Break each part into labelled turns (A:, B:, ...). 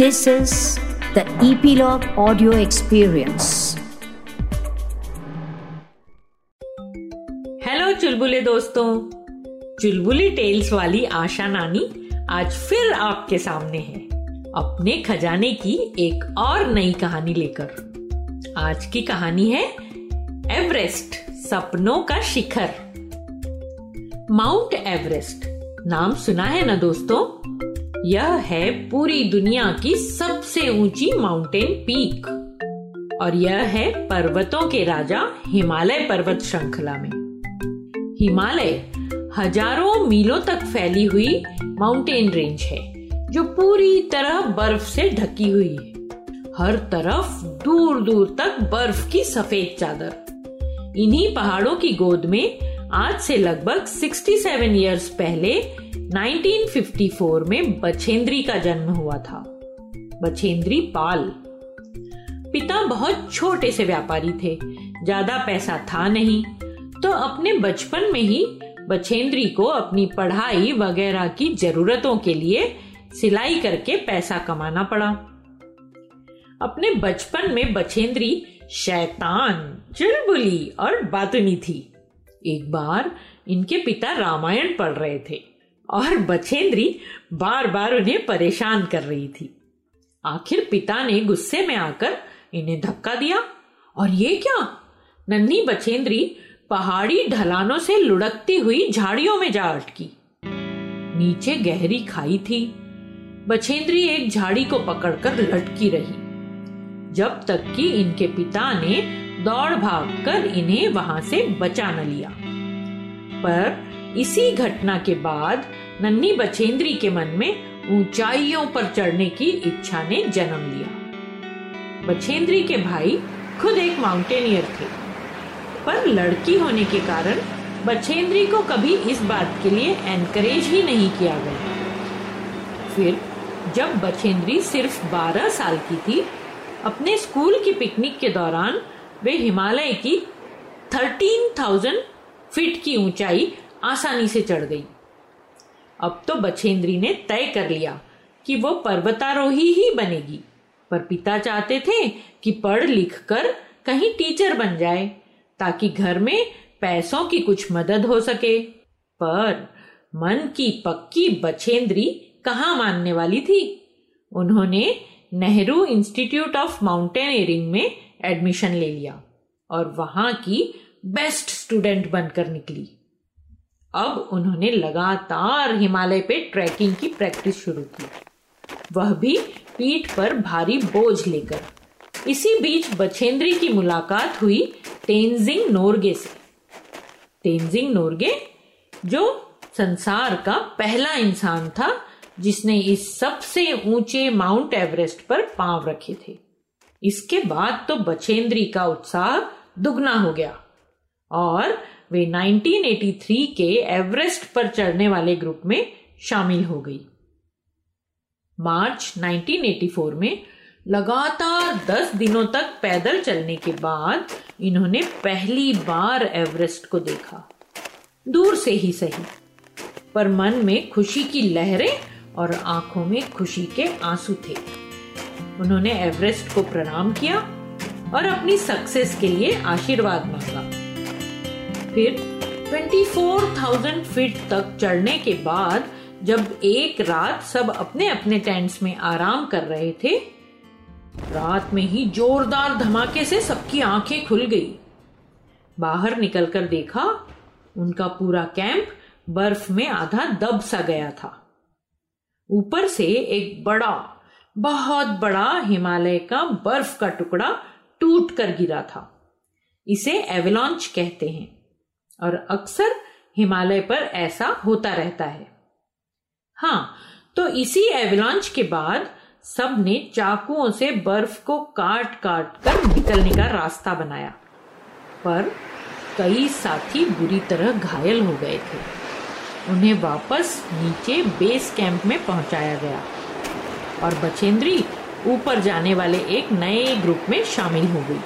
A: This is the Epilogue Audio Experience.
B: Hello चुलबुले दोस्तों। चुलबुली tales वाली आशा नानी आज फिर आपके सामने है, अपने खजाने की एक और नई कहानी लेकर। आज की कहानी है एवरेस्ट, सपनों का शिखर। माउंट एवरेस्ट, नाम सुना है ना दोस्तों? यह है पूरी दुनिया की सबसे ऊँची माउंटेन पीक और यह है पर्वतों के राजा हिमालय पर्वत श्रृंखला में. हिमालय हज़ारों मीलों तक फैली हुई माउंटेन रेंज है, जो पूरी तरह बर्फ़ से ढकी हुई है. हर तरफ़ दूर दूर तक बर्फ़ की सफ़ेद चादर. इन्हीं पहाड़ों की गोद में आज से लगभग 67 इयर्स पहले 1954 में बछेंद्री का जन्म हुआ था। बछेंद्री पाल। पिता बहुत छोटे से व्यापारी थे, ज़्यादा पैसा था नहीं तो अपने बचपन में ही बछेंद्री को अपनी पढ़ाई वगैरह की जरूरतों के लिए सिलाई करके पैसा कमाना पड़ा। अपने बचपन में बछेंद्री शैतान, चुलबुली और बातुनी थी। एक बार इनके पिता रामायण पढ़ रहे थे और बछेंद्री बार बार उन्हें परेशान कर रही थी। आखिर पिता ने गुस्से में आकर इन्हें धक्का दिया। और ये क्या? नन्ही बछेंद्री पहाड़ी ढलानों से लुढ़कती हुई झाड़ियों में जा अटकी। नीचे गहरी खाई थी। बछेंद्री एक झाड़ी को पकड़कर लटकी रही। जब तक कि इनके पिता ने दौड़ भाग कर इन्हें वहाँ से बचा न लिया। पर इसी घटना के बाद नन्ही बछेंद्री के मन में ऊंचाइयों पर चढ़ने की इच्छा ने जन्म लिया। बछेंद्री के भाई खुद एक माउंटेनियर थे। पर लड़की होने के कारण बछेंद्री को कभी इस बात के लिए एनकरेज ही नहीं किया गया। फिर जब बछेंद्री सिर्फ़ 12 साल की थी, अपने स्कूल की पिकनिक के दौरान वे हिमालय की 13,000 फीट की ऊंचाई आसानी से चढ़ गई। अब तो बछेंद्री ने तय कर लिया कि वो पर्वतारोही ही बनेगी। पर पिता चाहते थे कि पढ़ लिख कर कहीं टीचर बन जाए ताकि घर में पैसों की कुछ मदद हो सके। पर मन की पक्की बछेंद्री कहाँ मानने वाली थी? उन्होंने नेहरू इंस्टीट्यूट ऑफ़ माउंटेनियरिंग में एडमिशन ले लिया और वहाँ की बेस्ट स्टूडेंट बनकर निकली। अब उन्होंने लगातार हिमालय पे ट्रैकिंग की प्रैक्टिस शुरू की। वह भी पीठ पर भारी बोझ लेकर। इसी बीच बछेंद्री की मुलाकात हुई तेंजिंग नोरगे से। तेंजिंग नोरगे, जो संसार का पहला इंसान था, जिसने इस सबसे ऊँचे माउंट एवरेस्ट पर पाँव रखे थे। इसके बाद तो बछेंद्री का उत्साह दुगना हो गया। और वे 1983 के एवरेस्ट पर चढ़ने वाले ग्रुप में शामिल हो गई। मार्च 1984 में लगातार 10 दिनों तक पैदल चलने के बाद इन्होंने पहली बार एवरेस्ट को देखा। दूर से ही सही। पर मन में खुशी की लहरें और आँखों में खुशी के आँसू थे। उन्होंने एवरेस्ट को प्रणाम किया और अपनी सक्सेस के लिए आशीर्वाद मांगा। फिर 24,000 फीट तक चढ़ने के बाद जब एक रात सब अपने अपने टेंट्स में आराम कर रहे थे रात में ही जोरदार धमाके से सबकी आँखें खुल गई। बाहर निकलकर देखा उनका पूरा कैंप बर्फ़ में आधा दब सा गया था। ऊपर से एक बड़ा बहुत बड़ा हिमालय का बर्फ़ का टुकड़ा टूट कर गिरा था। इसे एवलॉन्च कहते हैं और अक्सर हिमालय पर ऐसा होता रहता है। हाँ तो इसी एवलॉन्च के बाद सबने चाकुओं से बर्फ़ को काट काट कर निकलने का रास्ता बनाया। पर कई साथी बुरी तरह घायल हो गए थे। उन्हें वापस नीचे बेस कैंप में पहुँचाया गया। और बचेंद्री ऊपर जाने वाले एक नए ग्रुप में शामिल हो गई।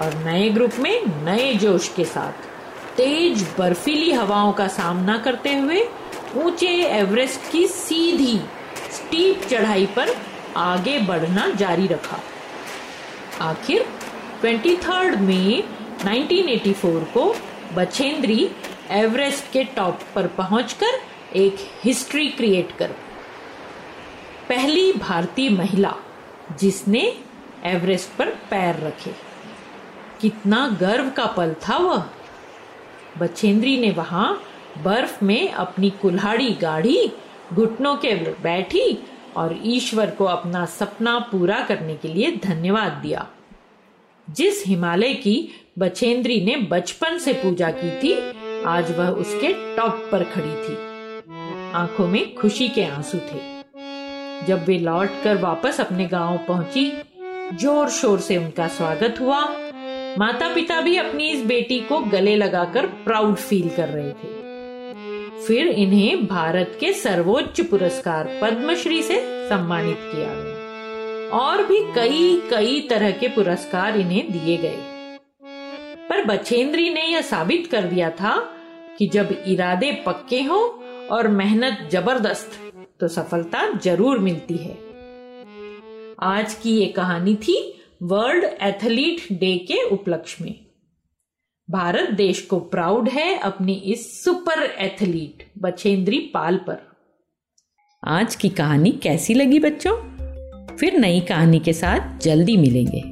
B: और नए ग्रुप में नए जोश के साथ तेज बर्फीली हवाओं का सामना करते हुए ऊँचे एवरेस्ट की सीधी स्टीप चढ़ाई पर आगे बढ़ना जारी रखा। आखिर 23 मई 1984 को बछेंद्री एवरेस्ट के टॉप पर पहुंचकर एक हिस्ट्री क्रिएट कर पहली भारतीय महिला जिसने एवरेस्ट पर पैर रखे। कितना गर्व का पल था वह। बछेंद्री ने वहाँ बर्फ़ में अपनी कुल्हाड़ी गाढ़ी, घुटनों के बैठी और ईश्वर को अपना सपना पूरा करने के लिए धन्यवाद दिया। जिस हिमालय की बछेंद्री ने बचपन से पूजा की थी, आज वह उसके टॉप पर खड़ी थी। आँखों में खुशी के आँसू थे। जब वे लौट कर वापस अपने गाँव पहुँची ज़ोर शोर से उनका स्वागत हुआ। माता पिता भी अपनी इस बेटी को गले लगाकर प्राउड फील कर रहे थे। फिर इन्हें भारत के सर्वोच्च पुरस्कार पद्मश्री से सम्मानित किया गया। और भी कई कई तरह के पुरस्कार इन्हें दिए गए। पर बछेंद्री ने यह साबित कर दिया था कि जब इरादे पक्के हो और मेहनत ज़बरदस्त तो सफलता ज़रूर मिलती है। आज की ये कहानी थी वर्ल्ड एथलीट डे के उपलक्ष्य में। भारत देश को प्राउड है अपनी इस सुपर एथलीट बछेंद्री पाल पर। आज की कहानी कैसी लगी बच्चों? फिर नई कहानी के साथ जल्दी मिलेंगे।